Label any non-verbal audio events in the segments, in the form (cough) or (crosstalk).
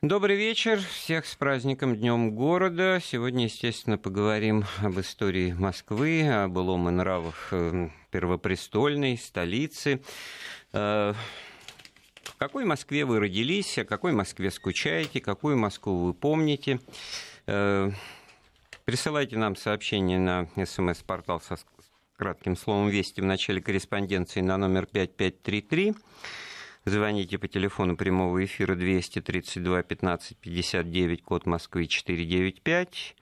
Добрый вечер. Всех с праздником Днем города. Сегодня, естественно, поговорим об истории Москвы, о былом и нравах э, первопрестольной столицы. Э, в какой Москве вы родились, о какой Москве скучаете, какую Москву вы помните? Э, присылайте нам сообщение на смс-портал со кратким словом «Вести» в начале корреспонденции на номер 5533. Звоните по телефону прямого эфира 232 15 59, код Москвы 495.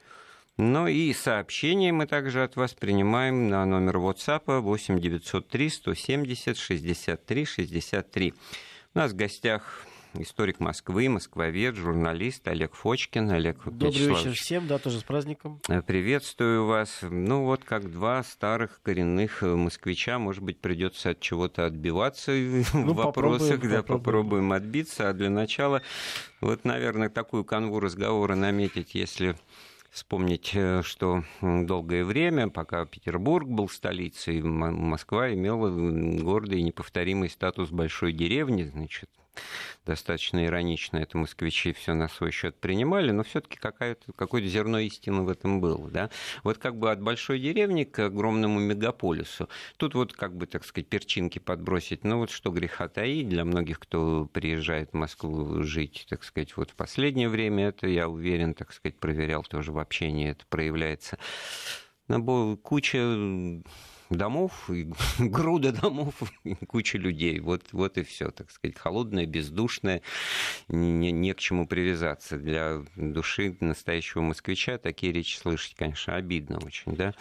Ну и сообщения мы также от вас принимаем на номер WhatsApp 8 903 170 63 63. У нас в гостях историк Москвы, москвовед, журналист Олег Фочкин. Олег Добрый вечер всем, да, тоже с праздником. Э, приветствую вас. Ну вот как два старых коренных э, москвича, может быть, придется от чего-то отбиваться (laughs) ну, в вопросах, попробуем, да, попробуем. попробуем отбиться. А для начала, вот, наверное, такую канву разговора наметить, если вспомнить, э, что долгое время, пока Петербург был столицей, Москва имела гордый и неповторимый статус большой деревни, значит, достаточно иронично это москвичи все на свой счет принимали, но все-таки какое-то зерно истины в этом было. Да? Вот как бы от большой деревни к огромному мегаполису. Тут вот как бы, так сказать, перчинки подбросить. Ну вот что греха таить для многих, кто приезжает в Москву жить, так сказать, вот в последнее время это, я уверен, так сказать, проверял тоже в общении, это проявляется. Куча домов, (laughs) и груда домов, и куча людей. Вот, вот и все, так сказать, холодное, бездушное, не, не к чему привязаться. Для души настоящего москвича такие речи слышать, конечно, обидно очень, да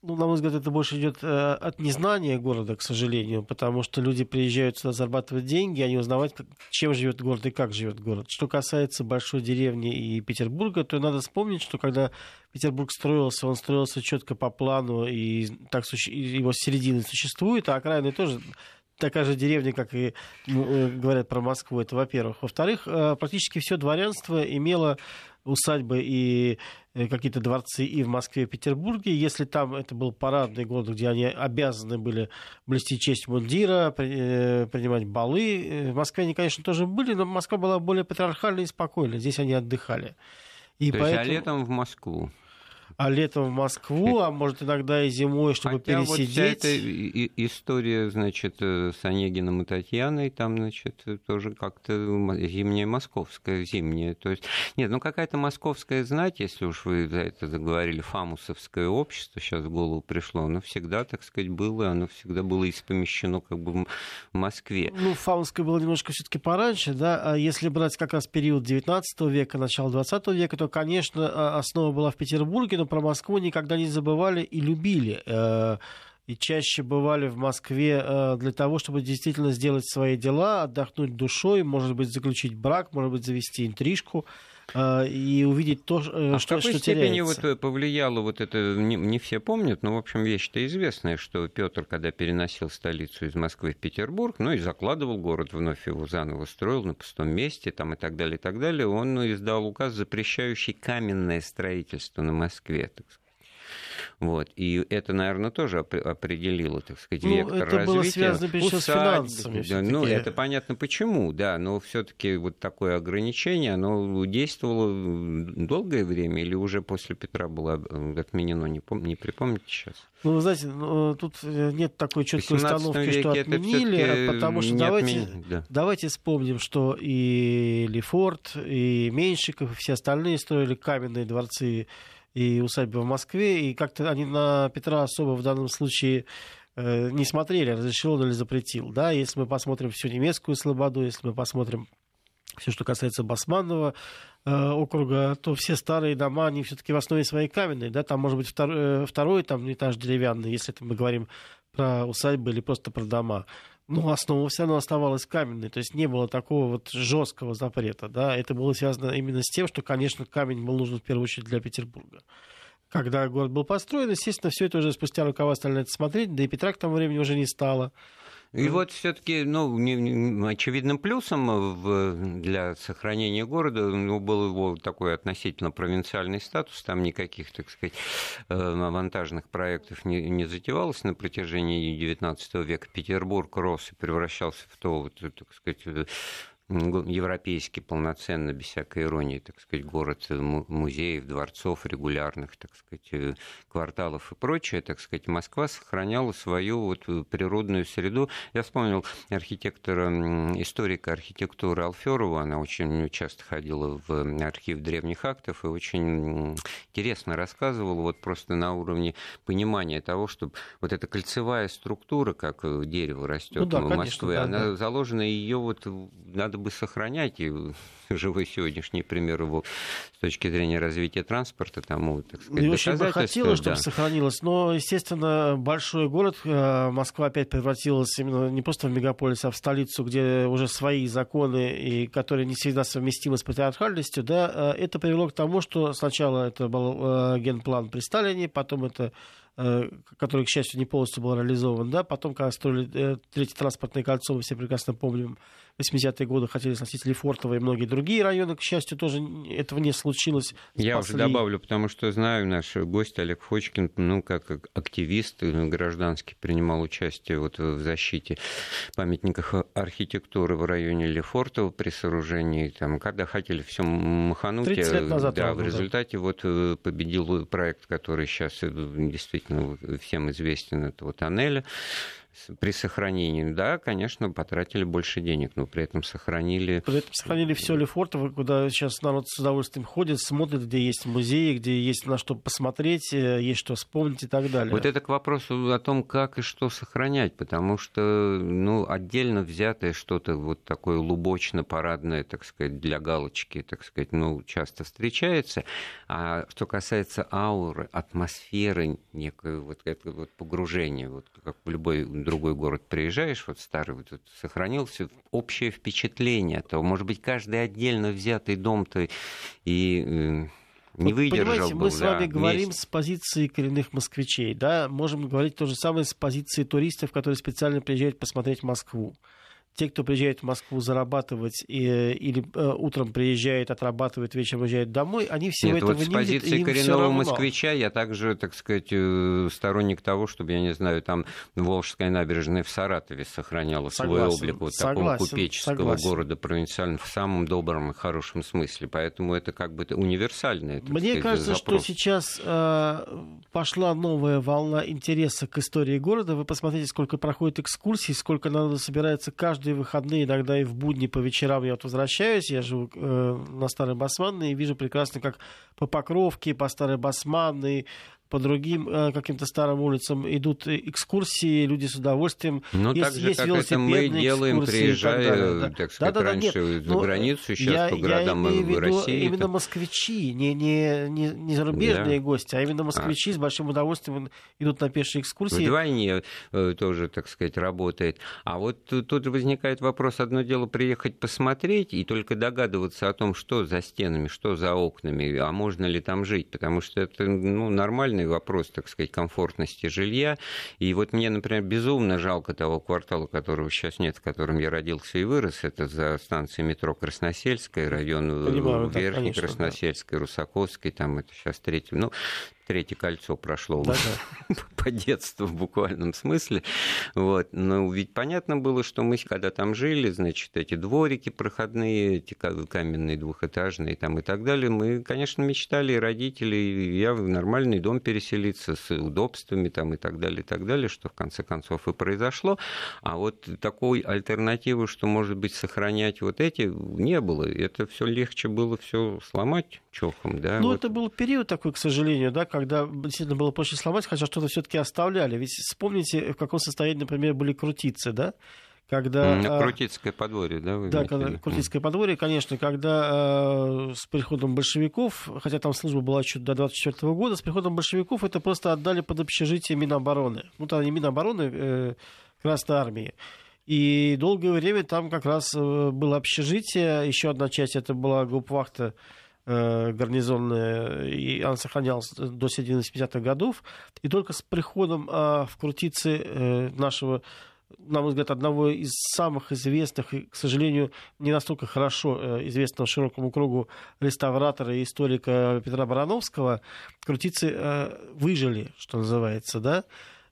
ну, на мой взгляд, это больше идет э, от незнания города, к сожалению, потому что люди приезжают сюда зарабатывать деньги, а не узнавать, чем живет город и как живет город. Что касается большой деревни и Петербурга, то надо вспомнить, что когда Петербург строился, он строился четко по плану, и так его середины существует, а окраины тоже такая же деревня, как и ну, э, говорят про Москву, это во-первых. Во-вторых, э, практически все дворянство имело усадьбы и э, какие-то дворцы и в Москве, и в Петербурге. Если там это был парадный город, где они обязаны были блести честь мундира, принимать балы. В Москве они, конечно, тоже были, но Москва была более патриархальной и спокойной. Здесь они отдыхали. И То поэтому... есть, а летом в Москву? А летом в Москву, а может иногда и зимой, чтобы Хотя пересидеть. Вот вся эта история, значит, э, с Онегином и Татьяной, там, значит, тоже как-то зимняя московская, зимняя. То есть, нет, ну какая-то московская знать, если уж вы за это заговорили, фамусовское общество, сейчас в голову пришло, оно всегда, так сказать, было, оно всегда было испомещено как бы в Москве. Ну, фамусское было немножко все таки пораньше, да, а если брать как раз период 19 века, начало 20 века, то, конечно, а, основа была в Петербурге, но про Москву никогда не забывали и любили. Э, и чаще бывали в Москве э, для того, чтобы действительно сделать свои дела, отдохнуть душой, может быть, заключить брак, может быть, завести интрижку и увидеть то, а что, в какой что степени теряется. вот повлияло вот это, не, не все помнят, но, в общем, вещь-то известная, что Петр, когда переносил столицу из Москвы в Петербург, ну и закладывал город, вновь его заново строил на пустом месте, там и так далее, и так далее, он издал указ, запрещающий каменное строительство на Москве, так сказать. Вот. И это, наверное, тоже определило, так сказать, ну, вектор это развития. было связано, прежде с финансами. Ну, это понятно почему, да, но все-таки вот такое ограничение, оно действовало долгое время или уже после Петра было отменено, не, пом- не припомните сейчас? Ну, вы знаете, ну, тут э, нет такой четкой установки, что отменили, потому что давайте, отмен... да. давайте вспомним, что и Лефорт, и Меньшиков, и все остальные строили каменные дворцы и усадьбы в Москве, и как-то они на Петра особо в данном случае э, не смотрели, разрешил он или запретил. Да? Если мы посмотрим всю немецкую слободу, если мы посмотрим все, что касается Басманного э, округа, то все старые дома, они все-таки в основе своей каменные, да, там может быть второй, э, второй там этаж деревянный, если это мы говорим про усадьбы или просто про дома ну, основа все равно оставалась каменной, то есть не было такого вот жесткого запрета, да, это было связано именно с тем, что, конечно, камень был нужен в первую очередь для Петербурга. Когда город был построен, естественно, все это уже спустя рукава стали на это смотреть, да и Петра к тому времени уже не стало. И вот все-таки, ну, не, не, очевидным плюсом в, для сохранения города ну, был его такой относительно провинциальный статус. Там никаких, так сказать, э, монтажных проектов не, не затевалось на протяжении XIX века. Петербург рос и превращался в то, вот, так сказать, европейский, полноценно, без всякой иронии, так сказать, город музеев, дворцов регулярных, так сказать, кварталов и прочее, так сказать, Москва сохраняла свою вот природную среду. Я вспомнил архитектора, историка архитектуры Алферова, она очень часто ходила в архив древних актов и очень интересно рассказывала, вот просто на уровне понимания того, что вот эта кольцевая структура, как дерево растет ну, да, в Москве, конечно, да, она да. заложена, ее вот надо бы сохранять, и (laughs) живой сегодняшний пример его с точки зрения развития транспорта, тому, так сказать, И очень бы хотелось, чтобы да. сохранилось, но, естественно, большой город, э, Москва опять превратилась именно не просто в мегаполис, а в столицу, где уже свои законы, и которые не всегда совместимы с патриархальностью, да, э, это привело к тому, что сначала это был э, генплан при Сталине, потом это который, к счастью, не полностью был реализован, да, потом, когда строили третье транспортное кольцо, мы все прекрасно помним, 80-е годы хотели сносить Лефортово и многие другие районы. К счастью, тоже этого не случилось. Я Спасли... уже добавлю, потому что знаю, наш гость Олег Фочкин, ну, как активист гражданский, принимал участие вот в защите памятников архитектуры в районе Лефортово при сооружении, там, когда хотели все махануть. 30 лет назад. Да, в результате вот э, победил проект, который сейчас э, действительно всем известен, это вот тоннеля при сохранении, да, конечно, потратили больше денег, но при этом сохранили... При этом сохранили все Лефортово, куда сейчас народ с удовольствием ходит, смотрит, где есть музеи, где есть на что посмотреть, э, есть что вспомнить и так далее. Вот это к вопросу о том, как и что сохранять, потому что, ну, отдельно взятое что-то вот такое лубочно-парадное, так сказать, для галочки, так сказать, ну, часто встречается, а что касается ауры, атмосферы, некое вот это вот погружение, вот как в любой другой город приезжаешь, вот старый, вот тут сохранился общее впечатление, то, может быть, каждый отдельно взятый дом-то и э, не выдержал Понимаете, был, мы с вами да, говорим с позиции коренных москвичей, да, можем говорить то же самое с позиции туристов, которые специально приезжают посмотреть Москву те, кто приезжает в Москву зарабатывать и, или э, утром приезжает, отрабатывает, вечером уезжает домой, они всего Нет, этого вот не с позиции видят, коренного москвича я также, так сказать, э, сторонник того, чтобы, я не знаю, там Волжская набережная в Саратове сохраняла согласен, свой облик вот согласен, такого купеческого согласен. города провинциального в самом добром и хорошем смысле. Поэтому это как бы универсальное. Мне сказать, кажется, запрос. что сейчас э, пошла новая волна интереса к истории города. Вы посмотрите, сколько проходит экскурсий, сколько надо собирается каждый каждые выходные, иногда и в будни по вечерам я вот возвращаюсь, я живу э, на Старой Басманной и вижу прекрасно, как по Покровке, по Старой Басманной, по другим э, каким-то старым улицам идут экскурсии, люди с удовольствием. Ну, есть, так же, есть как это мы делаем, приезжая, так, да. так сказать, да, да, раньше нет, за границу, сейчас я, по городам я имею в виду России. Именно это... москвичи, не, не, не, не зарубежные да. гости, а именно москвичи а. с большим удовольствием идут на пешие экскурсии. Вдвойне э, тоже, так сказать, работает. А вот тут возникает вопрос, одно дело приехать посмотреть и только догадываться о том, что за стенами, что за окнами, а можно ли там жить, потому что это ну, нормально главный вопрос, так сказать, комфортности жилья. И вот мне, например, безумно жалко того квартала, которого сейчас нет, в котором я родился и вырос. Это за станцией метро Красносельская, район Понимаю, Верхней да, Красносельской, да. Русаковской, там это сейчас третий. Ну, третье кольцо прошло да -да. (laughs) по детству в буквальном смысле. Вот. Но ведь понятно было, что мы, когда там жили, значит, эти дворики проходные, эти каменные двухэтажные там и так далее, мы, конечно, мечтали, и родители, и я в нормальный дом переселиться с удобствами там и так далее, и так далее, что в конце концов и произошло. А вот такой альтернативы, что, может быть, сохранять вот эти, не было. Это все легче было все сломать чохом, да. Ну, вот. это был период такой, к сожалению, да, когда действительно было проще сломать, хотя что-то все-таки оставляли. Ведь вспомните, в каком состоянии, например, были крутицы, да? когда... На Крутицкое подворье, да? Вы да, когда, Крутицкое подворье, конечно, когда э, с приходом большевиков, хотя там служба была еще до 24 года, с приходом большевиков это просто отдали под общежитие Минобороны. Ну, там не Минобороны, э, Красной Армии. И долгое время там как раз э, было общежитие, еще одна часть это была группвахта Э, гарнизонная, и она сохранялась до середины 70-х годов. И только с приходом а, в крутицы э, нашего на мой взгляд, одного из самых известных и, к сожалению, не настолько хорошо э, известного широкому кругу реставратора и историка Петра Барановского, крутицы выжили, что называется, да,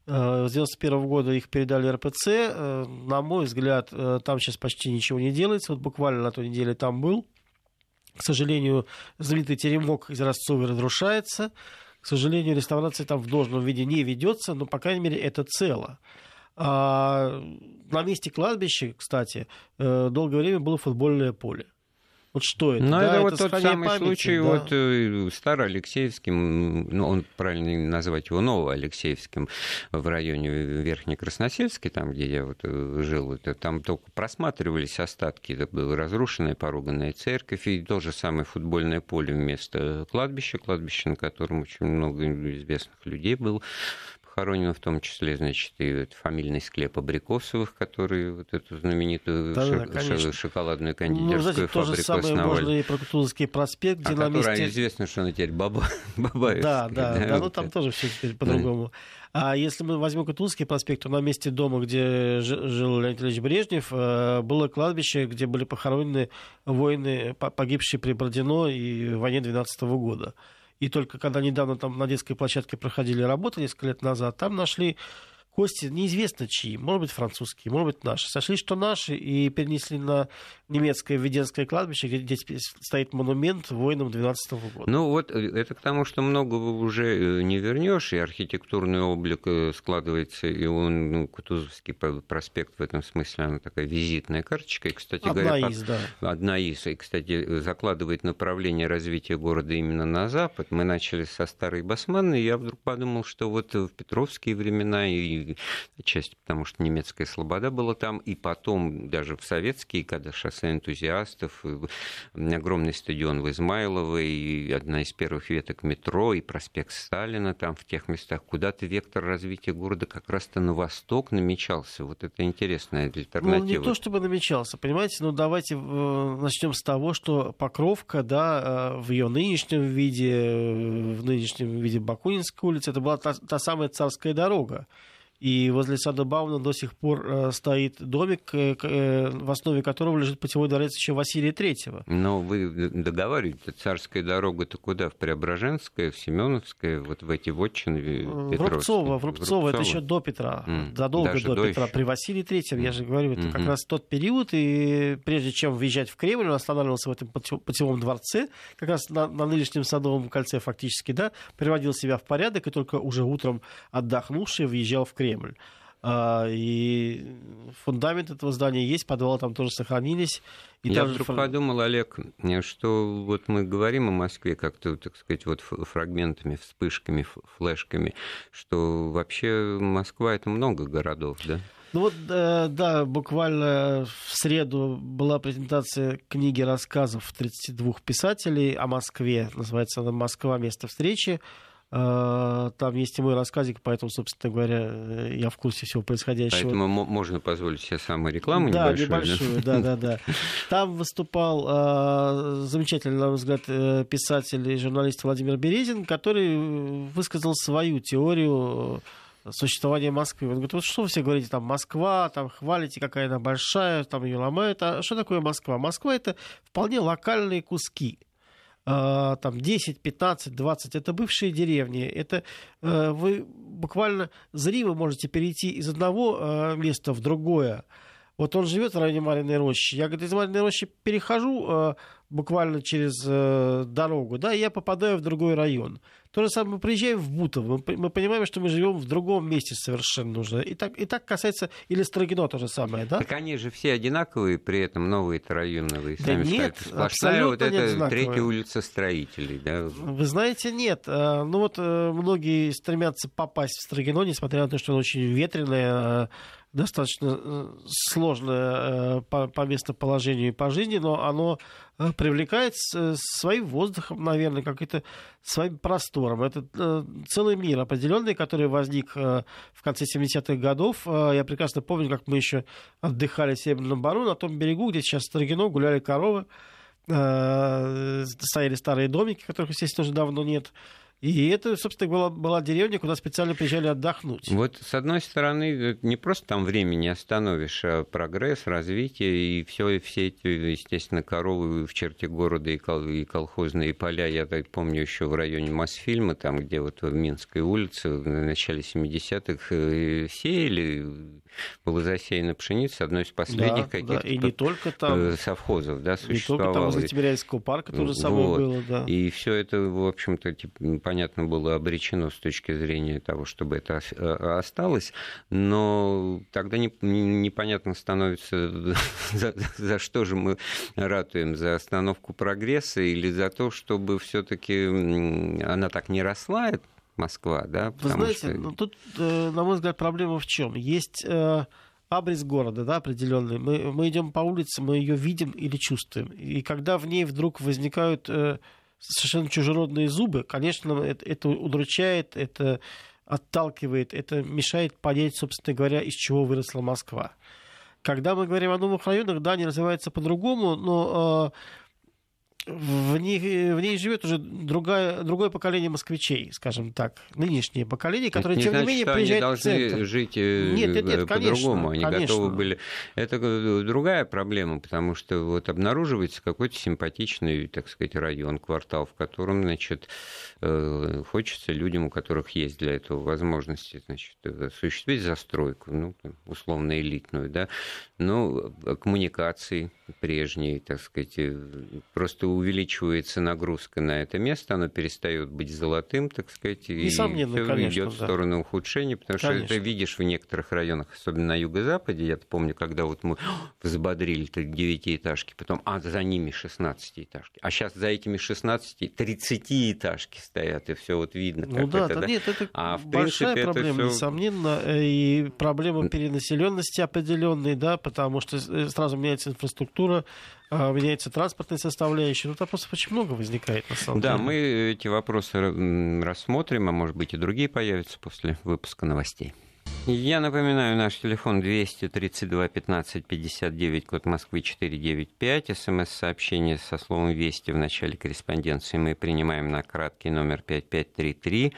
С 91 года их передали РПЦ. На мой взгляд, там сейчас почти ничего не делается. Вот буквально на той неделе там был. К сожалению, знаменитый теремок из Ростцовой разрушается. К сожалению, реставрация там в должном виде не ведется, но, по крайней мере, это цело. А на месте кладбища, кстати, долгое время было футбольное поле. Вот что это? Ну, да, это, это вот тот самый памяти, случай, да. вот э, Староалексеевским, ну, он правильно назвать его Новоалексеевским в районе Верхнекрасносельской, там, где я вот э, жил, это, там только просматривались остатки, это была разрушенная поруганная церковь, и то же самое футбольное поле вместо кладбища, кладбище, на котором очень много известных людей было похоронено, в том числе, значит, и фамильный склеп Абрикосовых, который вот эту знаменитую да, шок- да, шоколадную ну, кондитерскую ну, знаете, фабрику то же самое основали. можно и про Кутузовский проспект, где а на месте... известно, что она теперь Баба... (laughs) Бабаевская. Да, да, да, да, ну там тоже все теперь по-другому. А если мы возьмем Кутузовский проспект, то на месте дома, где жил Леонид Ильич Брежнев, э, было кладбище, где были похоронены воины, погибшие при Бородино и в войне 12 года. И только когда недавно там на детской площадке проходили работы несколько лет назад, там нашли кости неизвестно чьи, может быть, французские, может быть, наши. Сошли, что наши, и перенесли на немецкое Веденское кладбище, где здесь стоит монумент воинам 12 -го года. Ну, вот э, это к тому, что многого уже э, не вернешь, и архитектурный облик э, складывается, и он, ну, Кутузовский проспект в этом смысле, она такая визитная карточка. И, кстати одна говоря, из, да. Одна из, и, кстати, закладывает направление развития города именно на запад. Мы начали со Старой Басманной, и я вдруг подумал, что вот в Петровские времена и часть потому что немецкая слобода была там, и потом даже в советские, когда шоссе энтузиастов, огромный стадион в Измайлово, и одна из первых веток метро, и проспект Сталина там в тех местах, куда-то вектор развития города как раз-то на восток намечался. Вот это интересная альтернатива. Ну, не то чтобы намечался, понимаете, но давайте э, начнем с того, что Покровка, да, э, в ее нынешнем виде, э, в нынешнем виде Бакунинской улицы, это была та, та самая царская дорога. И возле сада Бауна до сих пор э, стоит домик, э, э, в основе которого лежит путевой дворец еще Василия Третьего. Но вы договариваете, царская дорога-то куда? В Преображенское, в Семеновское, вот в эти вотчины Петровские? В Рубцово, в Рубцово, это еще до Петра, mm, задолго до, до Петра. Еще. При Василии Третьем, я же говорю, это mm-hmm. как раз тот период, и прежде чем въезжать в Кремль, он останавливался в этом путевом дворце, как раз на, на нынешнем Садовом кольце фактически, да, приводил себя в порядок, и только уже утром отдохнувший въезжал в Кремль. Кремль. А, и фундамент этого здания есть, подвалы там тоже сохранились. И Я вдруг подумал, Олег, что вот мы говорим о Москве как-то, так сказать, вот фрагментами, вспышками, флешками, что вообще Москва это много городов, да? Ну вот, э, да, буквально в среду была презентация книги рассказов 32 писателей о Москве. Называется она «Москва. Место встречи». А, там есть и мой рассказик, поэтому, собственно говоря, э, я в курсе всего происходящего. Поэтому можно позволить себе самую рекламу да, небольшую. небольшую да, да, да. (laughs) Там выступал э, замечательный, на мой взгляд, э, писатель и журналист Владимир Березин, который высказал свою теорию существования Москвы. Он говорит, вот что вы все говорите, там Москва, там хвалите, какая она большая, там ее ломают. А что такое Москва? Москва это вполне локальные куски там 10, 15, 20, это бывшие деревни. Это э, вы буквально зримо можете перейти из одного э, места в другое. Вот он живет в районе Мариной рощи. Я, говорит, из Мариной рощи перехожу э, буквально через дорогу, да, и я попадаю в другой район. То же самое, мы приезжаем в Бутово, мы, мы понимаем, что мы живем в другом месте совершенно уже. И так, и так касается, или Строгино то же самое, да? Так они же все одинаковые, при этом новые-то районные. Да нет, Сплошная вот эта третья улица строителей, да? Вы знаете, нет. А, ну вот э, многие стремятся попасть в Строгино, несмотря на то, что оно очень ветреное, а, достаточно э, сложное э, по, по местоположению и по жизни, но оно э, привлекает своим воздухом, наверное, как это своим простором. Это целый мир определенный, который возник в конце 70-х годов. Я прекрасно помню, как мы еще отдыхали в Северном Бару, на том берегу, где сейчас Строгино, гуляли коровы, стояли старые домики, которых, естественно, уже давно нет. И это, собственно, была, была деревня, куда специально приезжали отдохнуть. Вот, с одной стороны, не просто там время не остановишь, а прогресс, развитие, и все, все эти, естественно, коровы в черте города и, кол, и колхозные поля. Я так помню еще в районе Мосфильма, там, где вот в Минской улице в начале 70-х э, сеяли, было засеяно пшеница, одно из последних да, каких-то да, и не только там, э, совхозов, да, существовало. Не только там возле Тимирязевского парка тоже вот. самое было, да. И все это, в общем-то, типа, понятно, было обречено с точки зрения того, чтобы это э, осталось, но тогда непонятно становится, (laughs) за, за что же мы ратуем, за остановку прогресса или за то, чтобы все-таки она так не росла, Москва, да? Вы знаете, что... ну, тут, э, на мой взгляд, проблема в чем? Есть э, абрис города, да, определенный. Мы, мы идем по улице, мы ее видим или чувствуем. И когда в ней вдруг возникают совершенно чужеродные зубы, конечно, это, это удручает, это отталкивает, это мешает понять, собственно говоря, из чего выросла Москва. Когда мы говорим о новых районах, да, они развиваются по-другому, но э, в ней, в ней живет уже другая, другое поколение москвичей, скажем так, нынешнее поколение, которое, тем не менее, приезжает они должны в центр. жить э, нет, нет, нет, по-другому. Они конечно. готовы были... Это другая проблема, потому что вот обнаруживается какой-то симпатичный, так сказать, район, квартал, в котором, значит, э, хочется людям, у которых есть для этого возможности, значит, осуществить застройку, ну, условно элитную, да, но коммуникации прежние, так сказать, просто увеличивается нагрузка на это место, оно перестает быть золотым, так сказать, и все идет в сторону ухудшения, потому конечно. что это видишь в некоторых районах, особенно на юго-западе. Я помню, когда вот мы (gasps) взбодрили девятиэтажки, потом, а за ними 16-этажки. А сейчас за этими 16 30-этажки стоят, и все вот видно. Ну да, это, да, нет, это а, в большая принципе, проблема, это всё... несомненно, э, и проблема перенаселенности определенной, да, потому что э, сразу меняется инфраструктура, меняется транспортная составляющая. Ну, вопросов очень много возникает, на самом да, деле. Да, мы эти вопросы рассмотрим, а может быть и другие появятся после выпуска новостей. Я напоминаю, наш телефон 232 15 59, код Москвы 495. СМС-сообщение со словом «Вести» в начале корреспонденции мы принимаем на краткий номер 5533.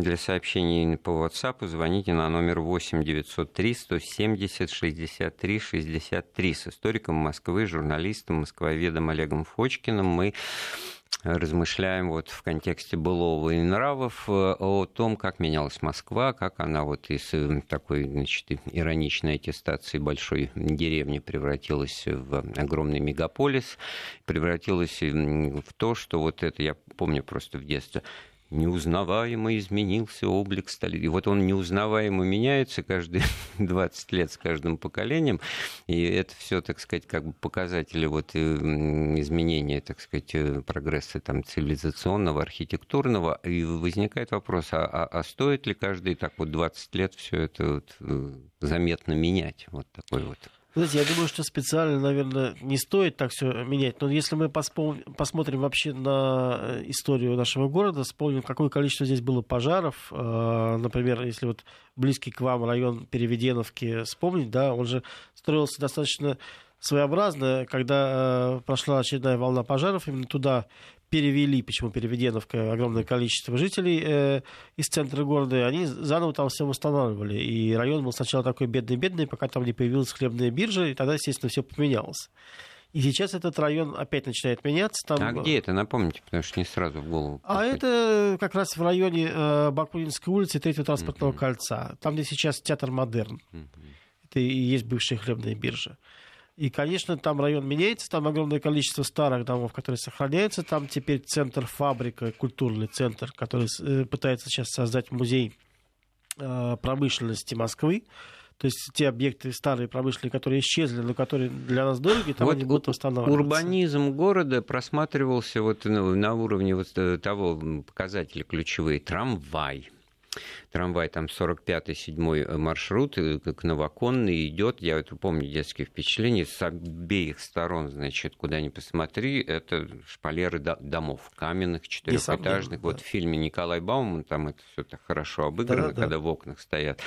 Для сообщений по WhatsApp звоните на номер 8 903 170 63 63. С историком Москвы, журналистом, москвоведом Олегом Фочкиным мы размышляем вот в контексте былого и нравов э, о том, как менялась Москва, как она вот из э, такой значит, ироничной аттестации большой деревни превратилась в огромный мегаполис, превратилась в то, что вот это, я помню просто в детстве, неузнаваемо изменился облик столицы. И вот он неузнаваемо меняется каждые (laughs) 20 лет с каждым поколением. И это все, так сказать, как бы показатели вот э, изменения, так сказать, э, прогресса там, цивилизационного, архитектурного. И возникает вопрос, а, а, а стоит ли каждые так вот 20 лет все это вот э, заметно менять? Вот такой вот. Знаете, я думаю, что специально, наверное, не стоит так все менять. Но если мы посмотрим вообще на э, историю нашего города, вспомним, какое количество здесь было пожаров. Э, например, если вот близкий к вам район Переведеновки вспомнить, да, он же строился достаточно своеобразно, когда э, прошла очередная волна пожаров, именно туда перевели, почему Переведеновка, огромное количество жителей э, из центра города, они заново там все восстанавливали. И район был сначала такой бедный-бедный, пока там не появилась хлебная биржа, и тогда, естественно, все поменялось. И сейчас этот район опять начинает меняться. Там... А где это, напомните, потому что не сразу в голову. А приходит. это как раз в районе э, Бакунинской улицы, третьего транспортного uh-huh. кольца. Там, где сейчас театр «Модерн». Uh-huh. Это и есть бывшая хлебная биржа. И, конечно, там район меняется, там огромное количество старых домов, которые сохраняются. Там теперь центр фабрика, культурный центр, который э, пытается сейчас создать музей э, промышленности Москвы. То есть те объекты старые промышленные, которые исчезли, но которые для нас дороги, там вот они будут восстанавливаться. Урбанизм города просматривался вот на уровне вот того показателя ключевые. Трамвай, трамвай, там 45-й, 7 маршрут, как новоконный идет. Я это помню, детские впечатления. С обеих сторон, значит, куда ни посмотри, это шпалеры домов каменных, четырехэтажных. Вот в фильме Николай Бауман там это все так хорошо обыграно, да, да, когда в окнах стоят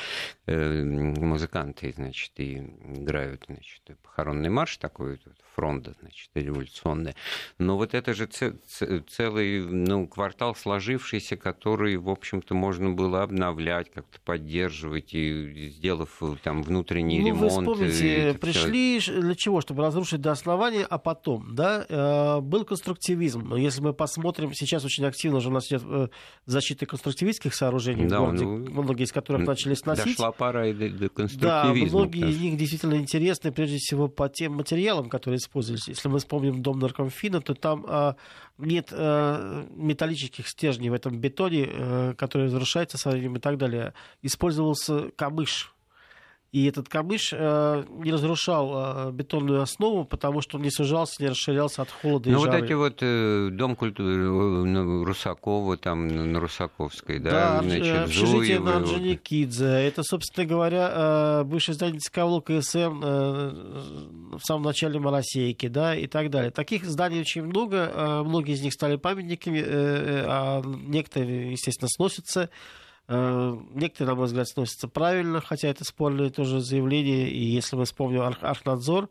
э, музыканты, значит, и играют, значит, похоронный марш такой, фронта, значит, революционная. Но вот это же целый ну, квартал сложившийся, который, в общем-то, можно было обновлять, как-то поддерживать, и сделав там внутренний ну, ремонт. Вы вспомните, пришли все... для чего? Чтобы разрушить до основания, а потом, да, э, был конструктивизм. Но если мы посмотрим, сейчас очень активно уже у нас идет э, защита конструктивистских сооружений да, в городе, ну, многие из которых начали сносить. Дошла пора и до, до конструктивизма. Да, многие из них действительно интересны, прежде всего, по тем материалам, которые использовались. Если мы вспомним дом наркомфина, то там а, нет металлических стержней в этом бетоне, который разрушается временем и так далее. Использовался камыш и этот камыш э, не разрушал э, бетонную основу, потому что он не сужался, не расширялся от холода ну, и вот жары. вот эти вот э, Дом культуры э, Русакова, там на Русаковской, да, да значит, общежитие Зуева, на Орджоникидзе. Это, собственно говоря, э, бывшее здание ЦК КСМ э, в самом начале Моросейки, да, и так далее. Таких зданий очень много, э, многие из них стали памятниками, э, э а некоторые, естественно, сносятся. Э, некоторые, на мой взгляд, сносятся правильно, хотя это спорное тоже заявление. И если мы вспомним Архнадзор,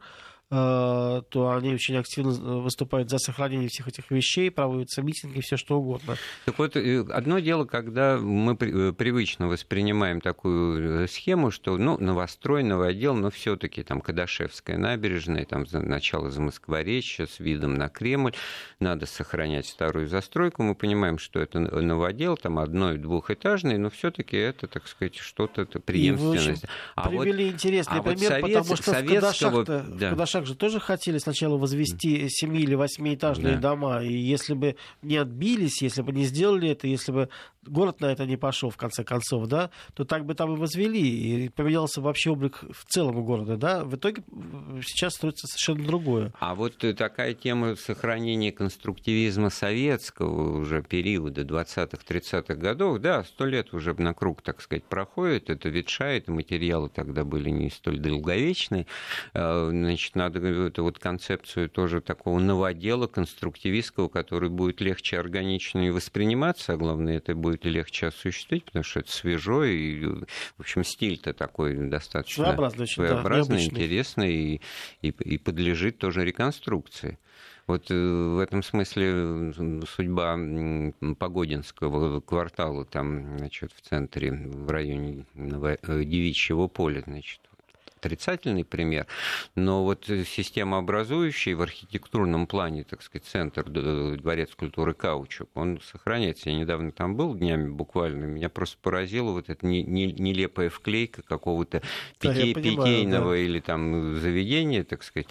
то они очень активно э, выступают за сохранение всех этих вещей, проводятся митинги, все что угодно. Так вот, э, одно дело, когда мы привычно воспринимаем такую схему, что, ну, новострой, новодел, но все таки там Кадашевская набережная, там начало Замоскворечья с видом на Кремль, надо сохранять старую застройку, мы понимаем, что это новодел, там одно- и двухэтажный, но все таки это, так сказать, что-то преемственность. И вы а привели вот, интересный а пример, вот совет, потому что советского, в Кадашах, да. в Кадашах также тоже хотели сначала возвести семи- или восьмиэтажные да. дома, и если бы не отбились, если бы не сделали это, если бы город на это не пошел, в конце концов, да, то так бы там и возвели, и поменялся вообще облик в целом города, да. В итоге сейчас строится совершенно другое. А вот такая тема сохранения конструктивизма советского уже периода 20-30-х годов, да, сто лет уже на круг, так сказать, проходит, это ветшает, материалы тогда были не столь долговечные, а, значит, надо эту вот концепцию тоже такого новодела конструктивистского, который будет легче, органичнее восприниматься, а главное, это будет будет легче осуществить, потому что это свежо, и, в общем, стиль-то такой достаточно своеобразный, своеобразный да, интересный, и, и, и подлежит тоже реконструкции. Вот э, в этом смысле судьба Погодинского квартала там, значит, в центре, в районе э, Девичьего поля, значит, отрицательный пример, но вот система образующая в архитектурном плане, так сказать, центр Дворец культуры Каучук, он сохраняется. Я недавно там был днями буквально, меня просто поразила вот эта нелепая вклейка какого-то да, питейного да. или там заведения, так сказать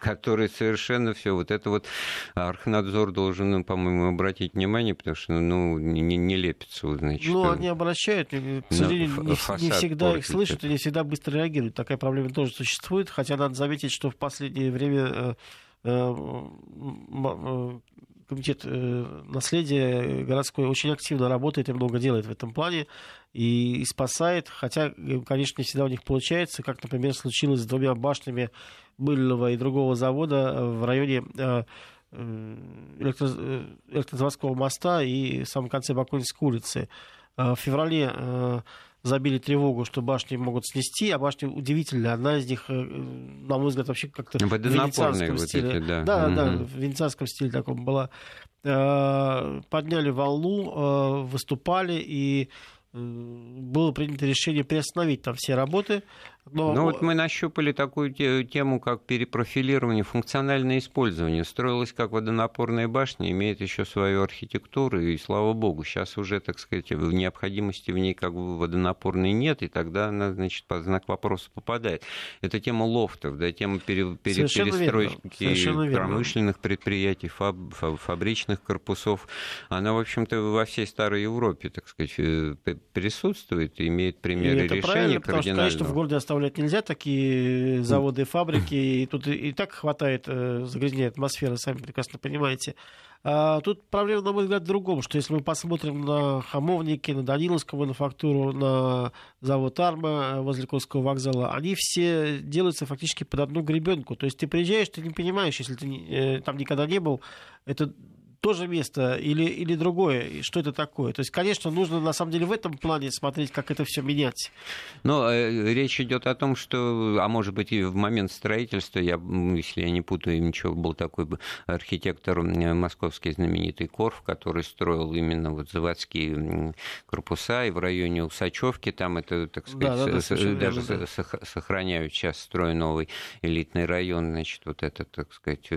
который совершенно все вот это вот Архнадзор должен, ну, по-моему, обратить внимание, потому что ну не, не лепится, значит. Ну, они обращают, к сожалению, не, не всегда их слышат и не всегда быстро реагируют. Такая проблема тоже существует, хотя надо заметить, что в последнее время э, э, э, комитет наследия городской очень активно работает и много делает в этом плане и, и спасает, хотя, конечно, не всегда у них получается, как, например, случилось с двумя башнями мыльного и другого завода э, в районе э, э, электрозаводского моста и в самом конце Бакунинской улицы. В феврале забили тревогу, что башни могут снести, а башня удивительная. Одна из них, на мой взгляд, вообще как-то в венецианском вот стиле. Эти, да, да, угу. да, в венецианском стиле таком была. Подняли волну, выступали и было принято решение приостановить там все работы. Но... Ну вот мы нащупали такую тему, как перепрофилирование, функциональное использование. Строилась как водонапорная башня, имеет еще свою архитектуру, и слава богу, сейчас уже, так сказать, необходимости в ней как бы водонапорной нет, и тогда она, значит, под знак вопроса попадает. Это тема лофтов, да, тема пере, пере, перестройки промышленных предприятий, фаб, фабричных корпусов. Она, в общем-то, во всей старой Европе, так сказать, э, присутствует, имеет примеры решения потому что, конечно, в городе оставляется оставлять нельзя, такие заводы и фабрики, и тут и так хватает загрязнения атмосферы, сами прекрасно понимаете. А, тут проблема, на мой взгляд, в другом, что если мы посмотрим на Хамовники, на Даниловскую мануфактуру, на завод Арма возле Курского вокзала, они все делаются фактически под одну гребенку. То есть ты приезжаешь, ты не понимаешь, если ты э, там никогда не был, это то же место или, или другое, что это такое. То есть, конечно, нужно на самом деле в этом плане смотреть, как это все менять. Но э, речь идет о том, что, а может быть, и в момент строительства, я, если я не путаю, ничего, был такой архитектор московский знаменитый Корф, который строил именно вот заводские корпуса, и в районе Усачевки, там это, так сказать, да, да, да, даже да. сохраняют сейчас строй новый элитный район, значит, вот этот, так сказать,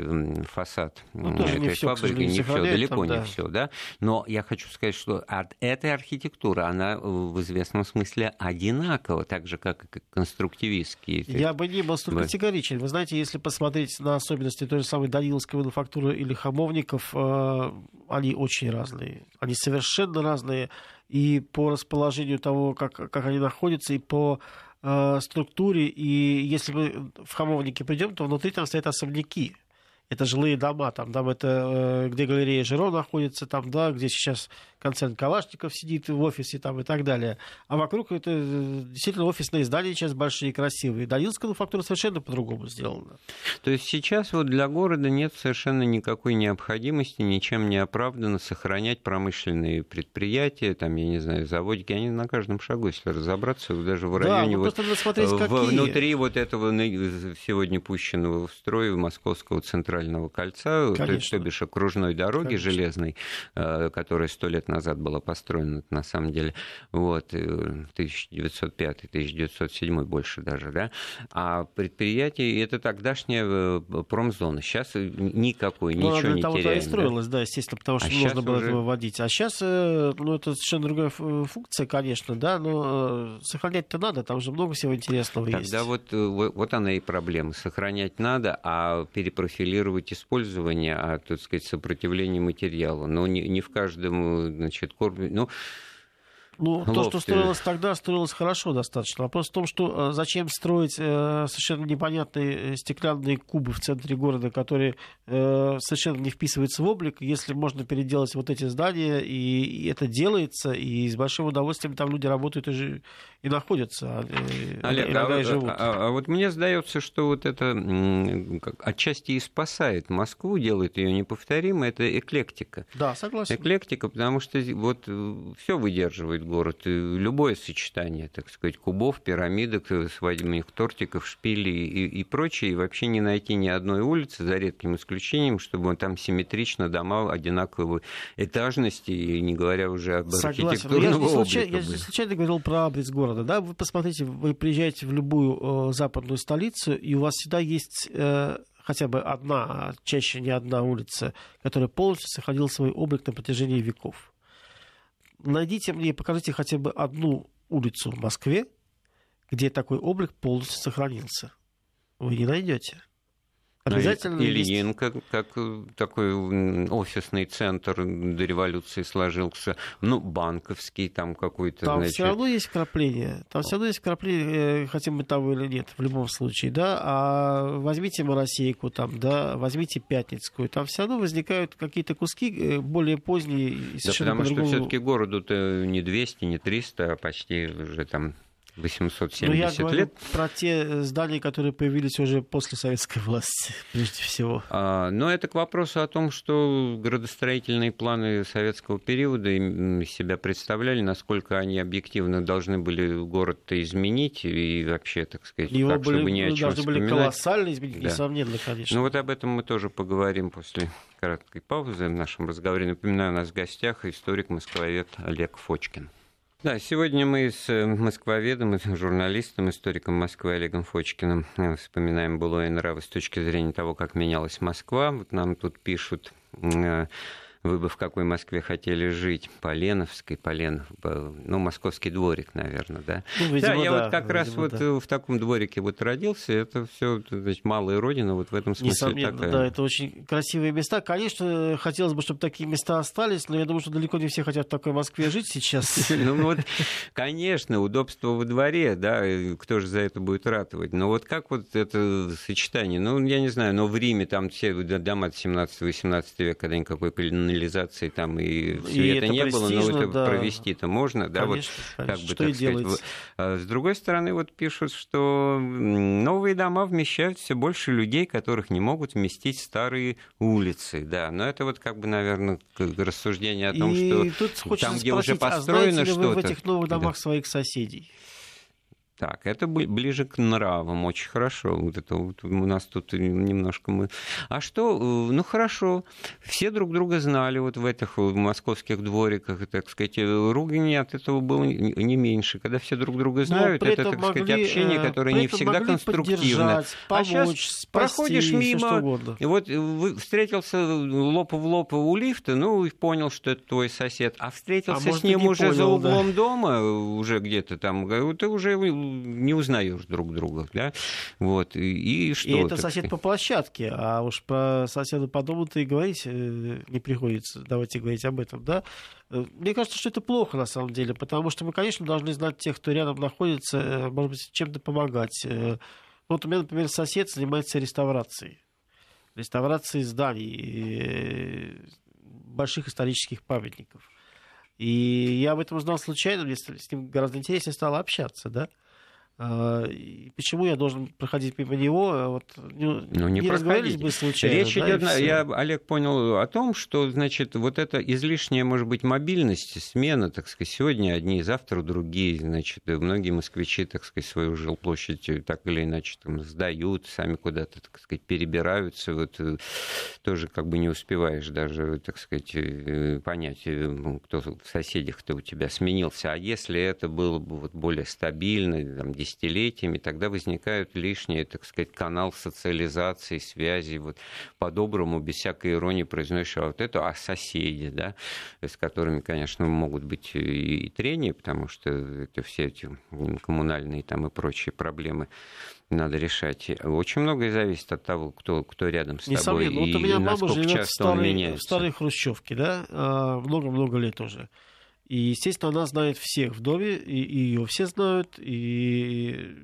фасад ну, этой фабрики. Не все, далеко там, не да. все, да. Но я хочу сказать, что от этой архитектуры она в известном смысле одинакова, так же, как и конструктивистские. Я бы не был столь категоричен. Вы знаете, если посмотреть на особенности той же самой Даниловской мануфактуры или Хамовников, э, они очень разные. Они совершенно разные и по расположению того, как, как они находятся, и по э, структуре. И если мы в Хамовнике придем, то внутри там стоят особняки это жилые дома, там, там это, э, где галерея Жиро находится, там, да, где сейчас концерн Калашников сидит в офисе там, и так далее. А вокруг это э, действительно офисные здания сейчас большие и красивые. Данилская мануфактура совершенно по-другому сделана. То есть сейчас вот для города нет совершенно никакой необходимости, ничем не оправдано сохранять промышленные предприятия, там, я не знаю, заводики, они на каждом шагу, если разобраться, даже в районе да, вот, смотреть, в, какие... внутри вот этого сегодня пущенного в строй московского центрального кольца, то, то бишь окружной дороги Конечно. железной, э, которая сто лет назад была построена, на самом деле, вот, 1905-1907 э, больше даже, да, а предприятие, это тогдашняя э, промзона, сейчас никакой, ну, ничего не того теряем. и строилась, да? да, естественно, потому что а нужно было уже... это выводить. А сейчас, э, ну, это совершенно другая функция, конечно, да, но сохранять-то надо, там же много всего интересного Тогда есть. Тогда вот, вот она и проблема, сохранять надо, а перепрофилировать использование, а, так сказать, сопротивление материала, но не, не в каждом значит, кормят. Ну, ну, то, что строилось тогда, строилось хорошо достаточно. Вопрос в том, что э, зачем строить э, совершенно непонятные э, стеклянные кубы в центре города, которые совершенно не вписываются в облик, если можно переделать вот эти здания, и это делается, и с большим удовольствием там люди работают и, и находятся, а, Олег, иногда а, и живут. А, а, а вот мне сдается, что вот это отчасти и спасает Москву, делает ее неповторимой, это эклектика. Да, согласен. Эклектика, потому что вот все выдерживает будет город. И любое сочетание, так сказать, кубов, пирамидок, свадебных тортиков, шпилей и, и прочее, и вообще не найти ни одной улицы, за редким исключением, чтобы там симметрично дома одинаковой этажности, и не говоря уже об Согласен. архитектурном я, случайно, я случайно говорил про адрес города. Да? Вы посмотрите, вы приезжаете в любую э, западную столицу, и у вас всегда есть... Э, хотя бы одна, а чаще не одна улица, которая полностью сохранила свой облик на протяжении веков найдите мне покажите хотя бы одну улицу в Москве, где такой облик полностью сохранился. Вы не найдете. Обязательно Ильин, есть... как, как такой офисный центр до революции сложился, ну, банковский там какой-то. Там значит... все равно есть вкрапление, там все равно есть вкрапление, э, хотим мы того или нет, в любом случае, да, а возьмите Моросейку там, да, возьмите Пятницкую, там все равно возникают какие-то куски э, более поздние. Да, потому что все-таки городу-то не 200, не 300, а почти уже там 870 Но я говорю лет. про те здания, которые появились уже после советской (laughs) власти, прежде всего. А, но это к вопросу о том, что градостроительные планы советского периода из себя представляли, насколько они объективно должны были город-то изменить и вообще, так сказать, Его так, были, чтобы ни о чем должны вспоминать. были колоссально изменить, да. несомненно, конечно. Ну вот об этом мы тоже поговорим после короткой паузы в нашем разговоре. Напоминаю, у нас в гостях историк-москвовед Олег Фочкин. Да, сегодня мы с э, москвоведом, журналистом, историком Москвы Олегом Фочкиным э, вспоминаем былое нравы с точки зрения того, как менялась Москва. Вот нам тут пишут э, вы бы в какой Москве хотели жить? Поленовской, Поленов, ну, московский дворик, наверное, да? Ну, видимо, да, я да, вот как видимо, раз да. вот э, в таком дворике вот родился, это все, значит, малая родина, вот в этом смысле Несомненно, такая. да, это очень красивые места. Конечно, хотелось бы, чтобы такие места остались, но я думаю, что далеко не все хотят в такой Москве жить сейчас. (laughs) Ну вот, конечно, удобство во дворе, да, кто же за это будет ратовать. Но вот как вот это сочетание? Ну, я не знаю, но в Риме там все дома от 17-18 века, когда никакой канализации там и света не было, но это да. провести-то можно, да, конечно, вот конечно. как бы, что так сказать. Делается. А с другой стороны, вот пишут, что новые дома вмещают все больше людей, которых не могут вместить старые улицы, да, но это вот как бы, наверное, рассуждение о том, и что там, где уже построено а что-то... в этих новых домах да. своих соседей? Так, это ближе к нравам, очень хорошо. Вот это вот у нас тут немножко мы... А что, э, ну хорошо, все друг друга знали вот в этих московских двориках, так сказать, ругани от этого было не меньше. Когда все друг друга знают, это, так могли, сказать, общение, э, которое не всегда конструктивно. а сейчас спасти, проходишь мимо, и вот встретился лоб в лоб у лифта, ну, и понял, что это твой сосед, а встретился а с ним уже понял, за углом да. дома, уже где-то там, ты уже не узнаешь друг друга, да, вот, и, и что? И это сосед по площадке, а уж про соседа по дому-то и говорить э, не приходится, давайте говорить об этом, да. Э, мне кажется, что это плохо на самом деле, потому что мы, конечно, должны знать тех, кто рядом находится, э, может быть, чем-то помогать. Вот у меня, например, сосед занимается реставрацией. Реставрацией зданий, больших исторических памятников. И я об этом узнал случайно, мне с ним гораздо интереснее стало общаться, да. А, почему я должен проходить мимо него? А вот, ну, ну, не, не разговаривались бы случайно. Речь да, идет, я, Олег, понял о том, что, значит, вот эта излишняя, может быть, мобильность, смена, так сказать, сегодня одни, завтра другие, значит, многие москвичи, так сказать, свою жилплощадь так или иначе там сдают, сами куда-то, так сказать, перебираются, вот э, тоже как бы не успеваешь даже, так сказать, э, понять, э, ну, кто в соседях-то у тебя сменился. А если это было бы вот более стабильно, там, десятилетиями, тогда возникают лишние, так сказать, канал социализации, связи, вот по-доброму, без всякой иронии произносишь, а вот это, а соседи, да, с которыми, конечно, могут быть и трения, потому что это все эти коммунальные там и прочие проблемы надо решать. Очень многое зависит от того, кто, кто рядом с тобой. Вот и у меня мама живет в старой, в старой хрущевке, да, а, много-много лет уже. И, естественно, она знает всех в доме, и, ее все знают, и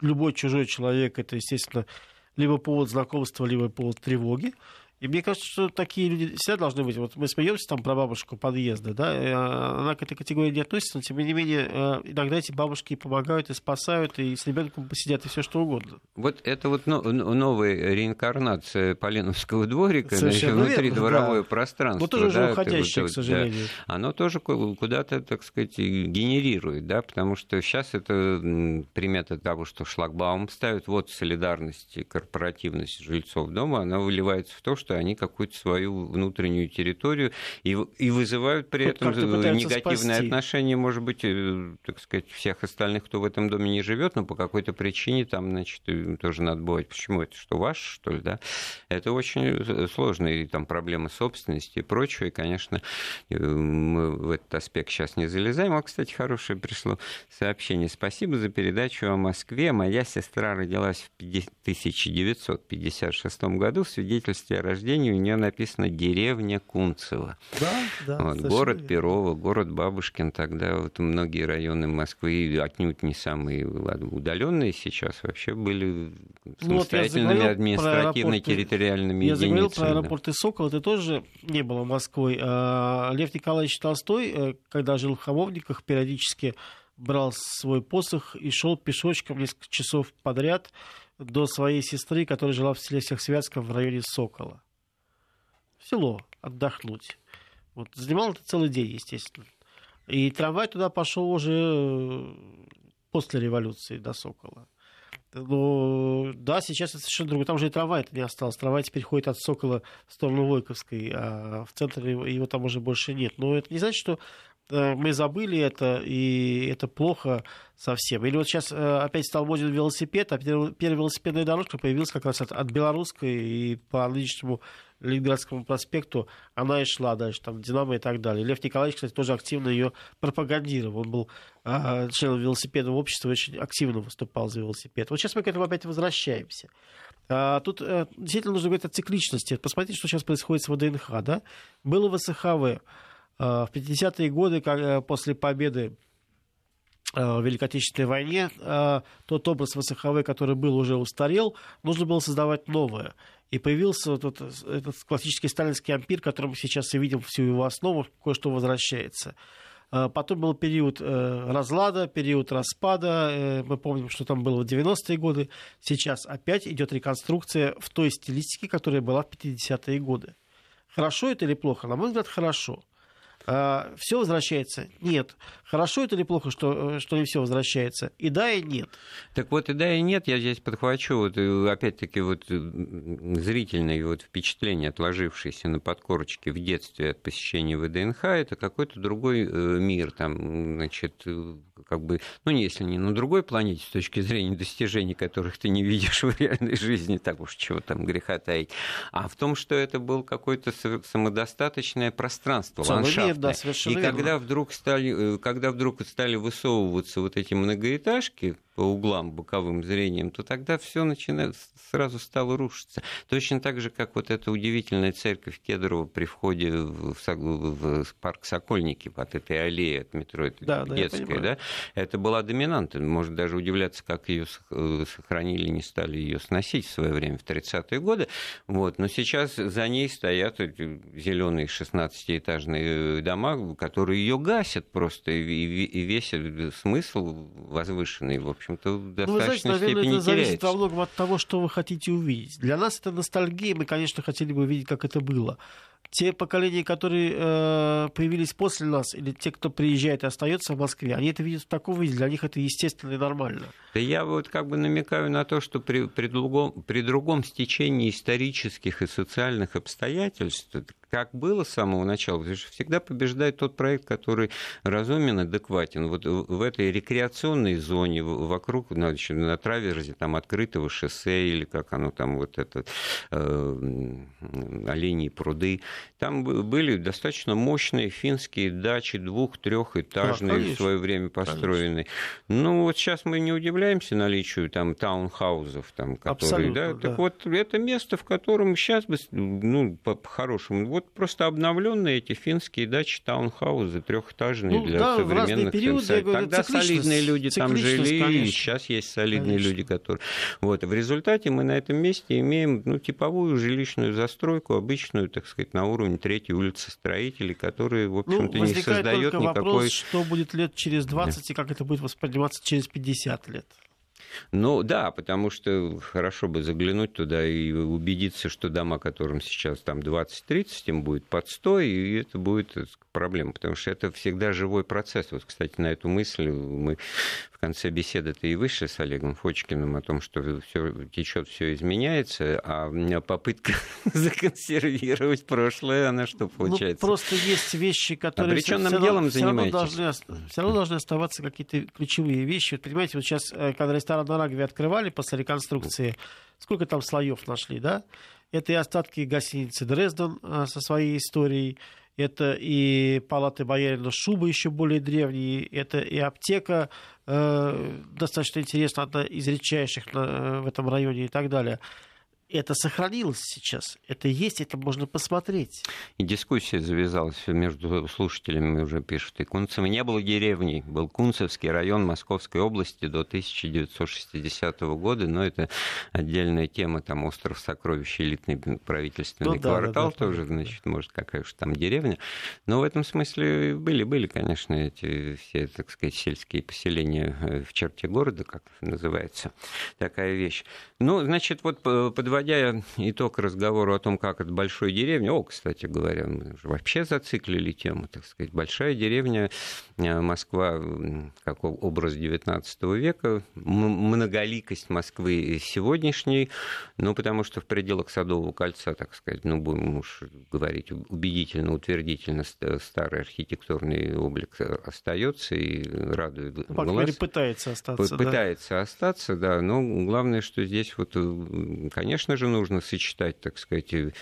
любой чужой человек это, естественно, либо повод знакомства, либо повод тревоги. И мне кажется, что такие люди всегда должны быть. Вот мы смеемся там про бабушку подъезда, да, она к этой категории не относится, но тем не менее э, иногда эти бабушки помогают и спасают, и с ребенком посидят, и все что угодно. Вот это вот новая реинкарнация Полиновского дворика, значит, внутри дворовое да. пространство. Вот тоже да, уже уходящее, вот, к сожалению. Да, оно тоже куда-то, так сказать, генерирует, да, потому что сейчас это примета того, что шлагбаум ставят, вот солидарность и корпоративность жильцов дома, она выливается в то, что что они какую-то свою внутреннюю территорию и, и вызывают при этом негативное спасти. отношение, может быть, э, так сказать, всех остальных, кто в этом доме не живет, но по какой-то причине там, значит, тоже надо бывать. Почему это? Что ваш, что ли, да? Это очень э, сложные там проблемы собственности и прочего, и, конечно, э, мы в этот аспект сейчас не залезаем. А, кстати, хорошее пришло сообщение. Спасибо за передачу о Москве. Моя сестра родилась в 1956 году в свидетельстве о рождении рождения у нее написано деревня Кунцево. Да, да. Вот, город верно. Перово, город Бабушкин тогда вот многие районы Москвы отнюдь не самые удаленные сейчас вообще были самостоятельными ну, вот административно-территориальными единицами. Я заговорил про аэропорты Сокол, это тоже не было Москвой. А Лев Николаевич Толстой, э, когда жил в Хамовниках, периодически брал свой посох и шел пешочком несколько часов подряд до своей сестры, которая жила в селе Всехсвятском в районе Сокола в село отдохнуть. Вот, занимал это целый день, естественно. И трамвай туда пошел уже э, после революции до Сокола. Но да, сейчас это совершенно другое. Там же и трамвай не осталось. Трамвай теперь ходит от Сокола в сторону Войковской, а в центре его, там уже больше нет. Но это не значит, что мы забыли это, и это плохо совсем. Или вот сейчас опять стал моден велосипед, а первая велосипедная дорожка появилась как раз от, от белорусской и по нынешнему Ленинградскому проспекту, она и шла дальше, там, Динамо и так далее. Лев Николаевич, кстати, тоже активно ее пропагандировал. Он был а, членом велосипедного общества, очень активно выступал за велосипед. Вот сейчас мы к этому опять возвращаемся. А, тут а, действительно нужно говорить о цикличности. Посмотрите, что сейчас происходит с ВДНХ. Да? Было ВСХВ. А, в 50-е годы, э, после победы в Великой Отечественной войне, тот образ ВСХВ, который был, уже устарел, нужно было создавать новое. И появился вот этот, классический сталинский ампир, который мы сейчас и видим всю его основу, кое-что возвращается. Потом был период э, разлада, период распада. Э, мы помним, что там было в 90-е годы. Сейчас опять идет реконструкция в той стилистике, которая была в 50-е годы. Хорошо это или плохо? На мой взгляд, хорошо. А, все возвращается? Нет. Хорошо это или плохо, что, э, что не все возвращается? И да, и нет. Так вот, и да, и нет. Я здесь подхвачу, вот, э, опять-таки, вот, э, зрительные вот, впечатления, отложившиеся на подкорочке в детстве от посещения ВДНХ, это какой-то другой мир. Там, значит, как бы, ну, если не на другой планете, с точки зрения достижений, которых ты не видишь (laughs) в реальной жизни, так уж чего там греха таить, а в том, что это был какое-то самодостаточное пространство, Да, и верно. когда вдруг стали, э, когда вдруг стали высовываться вот эти многоэтажки, по углам боковым зрением, то тогда все начинает, сразу стало рушиться. Точно так же, как вот эта удивительная церковь Кедрово при входе в, в, в парк Сокольники от этой аллеи от метро, это да, детская, да, это была доминанта. Может даже удивляться, как ее э, сохранили, не стали ее сносить в свое время, в 30-е годы. Вот. Но сейчас за ней стоят зеленые 16-этажные дома, которые ее гасят просто, и, и весь смысл возвышенный, в общем, общем-то, в достаточной ну, вы знаете, наверное, это зависит во многом от того, что вы хотите увидеть. Для нас это ностальгия, мы, конечно, хотели бы увидеть, как это было. Те поколения, которые э, появились после нас, или те, кто приезжает и остается в Москве, они это видят в таком виде, для них это естественно и нормально. Да я вот как бы намекаю на то, что при, при, другом, при другом стечении исторических и социальных обстоятельств как было с самого начала, потому что всегда побеждает тот проект, который разумен, адекватен. Вот в этой рекреационной зоне вокруг, значит, на траверзе там открытого шоссе или как оно там вот это э, оленьи пруды, там были достаточно мощные финские дачи двух-трехэтажные да, в свое время построенные. Конечно. Ну вот сейчас мы не удивляемся наличию там таунхаузов, там, которые, да, да. Так вот это место, в котором сейчас бы, ну по-хорошему, вот просто обновленные эти финские дачи, таунхаузы, трехэтажные ну, для да, современных периоды, говорю, Тогда солидные люди там жили, конечно. и сейчас есть солидные конечно. люди, которые... Вот, в результате мы на этом месте имеем ну, типовую жилищную застройку, обычную, так сказать, на уровне третьей улицы строителей, которые, в общем-то, ну, не создает никакой... вопрос, что будет лет через 20 да. и как это будет восприниматься через 50 лет. Ну да, потому что хорошо бы заглянуть туда и убедиться, что дома, которым сейчас там 20-30, им будет под 100, и это будет проблема, потому что это всегда живой процесс. Вот, кстати, на эту мысль мы конце беседы-то и вышли с Олегом Фочкиным о том, что все течет, все изменяется, а у меня попытка (laughs) законсервировать прошлое, она что ну, получается? Ну, просто есть вещи, которые Обреченным все, делом все равно, должны, все равно должны оставаться какие-то ключевые вещи. Вот, понимаете, вот сейчас, э, когда ресторан на Рагове открывали после реконструкции, сколько там слоев нашли, да? Это и остатки гостиницы Дрезден э, со своей историей, это и палаты боярина Шуба еще более древние, это и аптека, э, достаточно интересно, одна из редчайших в этом районе и так далее это сохранилось сейчас, это есть, это можно посмотреть. И дискуссия завязалась между слушателями, уже пишут, и Кунцево не было деревни, был Кунцевский район Московской области до 1960 года, но это отдельная тема, там остров сокровищ, элитный правительственный ну, квартал да, да, тоже, да, значит, может, какая уж там деревня. Но в этом смысле были, были, конечно, эти все, так сказать, сельские поселения э, в черте города, как называется такая вещь. Ну, значит, вот подводя подводя итог разговору о том, как это большой деревня, о, кстати говоря, мы вообще зациклили тему, так сказать, большая деревня, э, Москва, как образ XIX века, многоликость Москвы сегодняшней, ну, потому что в пределах Садового кольца, так сказать, ну, будем уж говорить убедительно, утвердительно, старый архитектурный облик остается и радует ну, По глаз. пытается остаться. Пытается да. остаться, да, но главное, что здесь вот, конечно же, нужно сочетать, так сказать, э,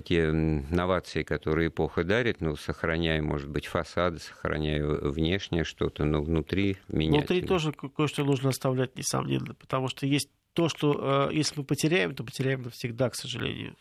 те новации, которые эпоха дарит, ну, сохраняя, может быть, фасады, сохраняя внешнее что-то, но внутри менять. Внутри тоже кое-что нужно оставлять, несомненно, потому что есть то, что э, если мы потеряем, то потеряем навсегда, к сожалению.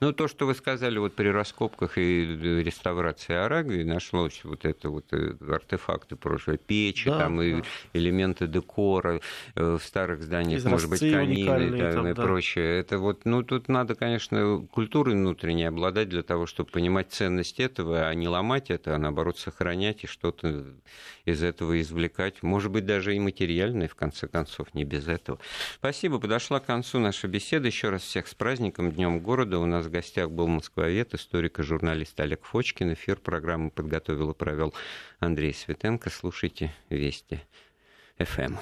Ну, то, что вы сказали вот при раскопках и реставрации Арагви, нашлось вот это вот э, артефакты прошлой печи, да, там да. и элементы декора э, в старых зданиях, Изразцы может быть, камины там, там, и да. прочее. Это вот, ну, тут надо, конечно, культурой внутренней обладать для того, чтобы понимать ценность этого, а не ломать это, а наоборот сохранять и что-то из этого извлекать. Может быть, даже и материальное, в конце концов, не без этого. Спасибо, подошла к концу наша беседа. Еще раз всех с праздником, Днем города. У нас в гостях был москвовед, историк и журналист Олег Фочкин. Эфир программы подготовил и провел Андрей Светенко. Слушайте Вести ФМ.